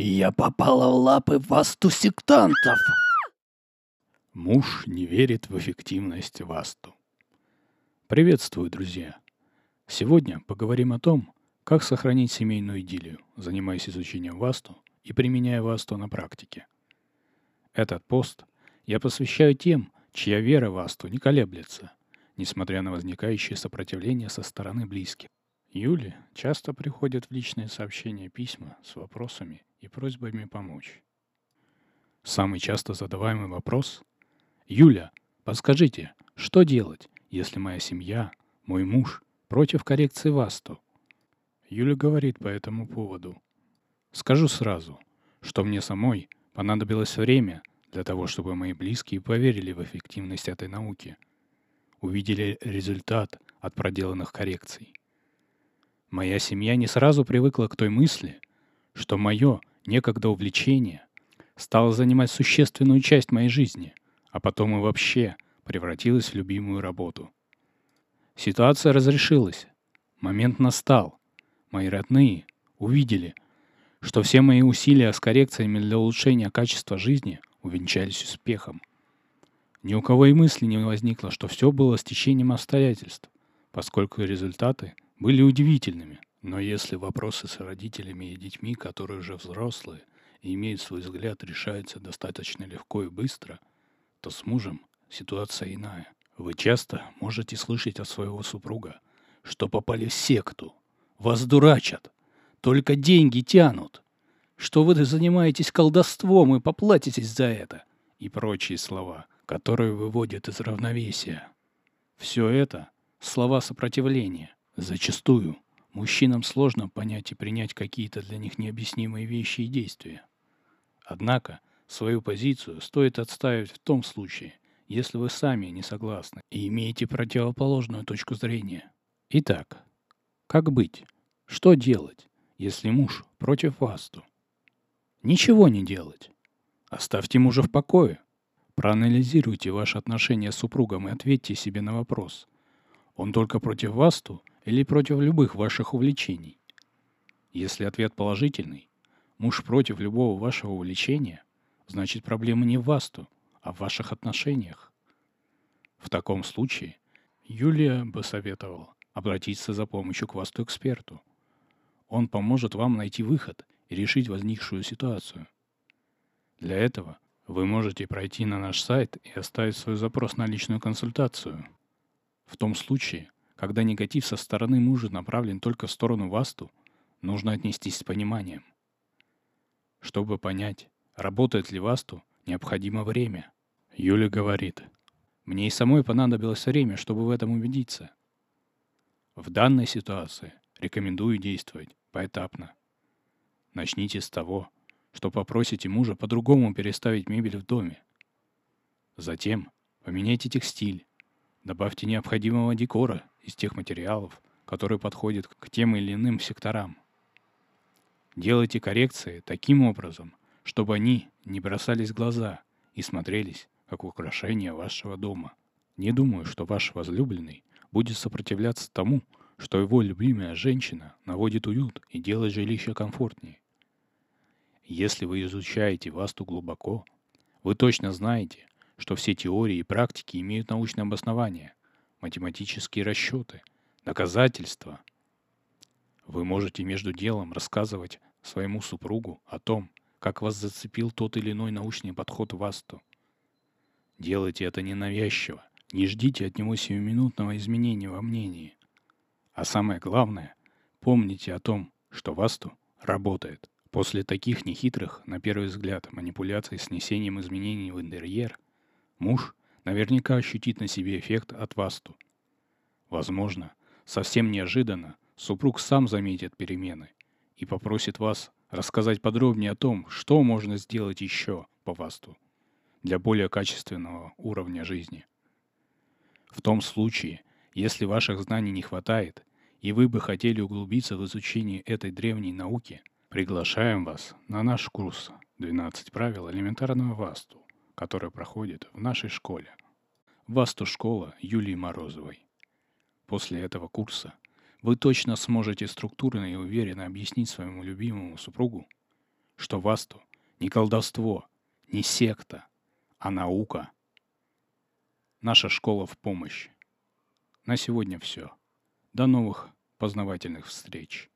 Я попала в лапы васту-сектантов. Муж не верит в эффективность васту. Приветствую, друзья. Сегодня поговорим о том, как сохранить семейную идиллию, занимаясь изучением васту и применяя васту на практике. Этот пост я посвящаю тем, чья вера в асту не колеблется, несмотря на возникающее сопротивление со стороны близких. Юле часто приходят в личные сообщения письма с вопросами и просьбами помочь. Самый часто задаваемый вопрос «Юля, подскажите, что делать, если моя семья, мой муж против коррекции ВАСТу?» Юля говорит по этому поводу. Скажу сразу, что мне самой понадобилось время для того, чтобы мои близкие поверили в эффективность этой науки, увидели результат от проделанных коррекций. Моя семья не сразу привыкла к той мысли, что мое некогда увлечение стало занимать существенную часть моей жизни, а потом и вообще превратилось в любимую работу. Ситуация разрешилась. Момент настал. Мои родные увидели, что все мои усилия с коррекциями для улучшения качества жизни увенчались успехом. Ни у кого и мысли не возникло, что все было стечением обстоятельств, поскольку результаты были удивительными. Но если вопросы с родителями и детьми, которые уже взрослые и имеют свой взгляд, решаются достаточно легко и быстро, то с мужем ситуация иная. Вы часто можете слышать от своего супруга, что попали в секту, вас дурачат, только деньги тянут, что вы занимаетесь колдовством и поплатитесь за это, и прочие слова, которые выводят из равновесия. Все это — слова сопротивления, зачастую — Мужчинам сложно понять и принять какие-то для них необъяснимые вещи и действия. Однако свою позицию стоит отставить в том случае, если вы сами не согласны и имеете противоположную точку зрения. Итак, как быть? Что делать, если муж против вас? Ничего не делать. Оставьте мужа в покое. Проанализируйте ваши отношения с супругом и ответьте себе на вопрос. Он только против вас или против любых ваших увлечений? Если ответ положительный, муж против любого вашего увлечения, значит проблема не в вас, а в ваших отношениях. В таком случае Юлия бы советовала обратиться за помощью к васту эксперту. Он поможет вам найти выход и решить возникшую ситуацию. Для этого вы можете пройти на наш сайт и оставить свой запрос на личную консультацию. В том случае, когда негатив со стороны мужа направлен только в сторону Васту, нужно отнестись с пониманием. Чтобы понять, работает ли Васту, необходимо время. Юля говорит, мне и самой понадобилось время, чтобы в этом убедиться. В данной ситуации рекомендую действовать поэтапно. Начните с того, что попросите мужа по-другому переставить мебель в доме. Затем поменяйте текстиль, добавьте необходимого декора из тех материалов, которые подходят к тем или иным секторам. Делайте коррекции таким образом, чтобы они не бросались в глаза и смотрелись как украшение вашего дома. Не думаю, что ваш возлюбленный будет сопротивляться тому, что его любимая женщина наводит уют и делает жилище комфортнее. Если вы изучаете васту глубоко, вы точно знаете, что все теории и практики имеют научное обоснование математические расчеты, доказательства. Вы можете между делом рассказывать своему супругу о том, как вас зацепил тот или иной научный подход в АСТу. Делайте это ненавязчиво, не ждите от него сиюминутного изменения во мнении. А самое главное, помните о том, что ВАСТу работает. После таких нехитрых, на первый взгляд, манипуляций с несением изменений в интерьер, муж наверняка ощутит на себе эффект от васту. Возможно, совсем неожиданно супруг сам заметит перемены и попросит вас рассказать подробнее о том, что можно сделать еще по васту для более качественного уровня жизни. В том случае, если ваших знаний не хватает, и вы бы хотели углубиться в изучение этой древней науки, приглашаем вас на наш курс «12 правил элементарного васту», которая проходит в нашей школе. Васту-школа Юлии Морозовой. После этого курса вы точно сможете структурно и уверенно объяснить своему любимому супругу, что Васту не колдовство, не секта, а наука. Наша школа в помощь. На сегодня все. До новых познавательных встреч.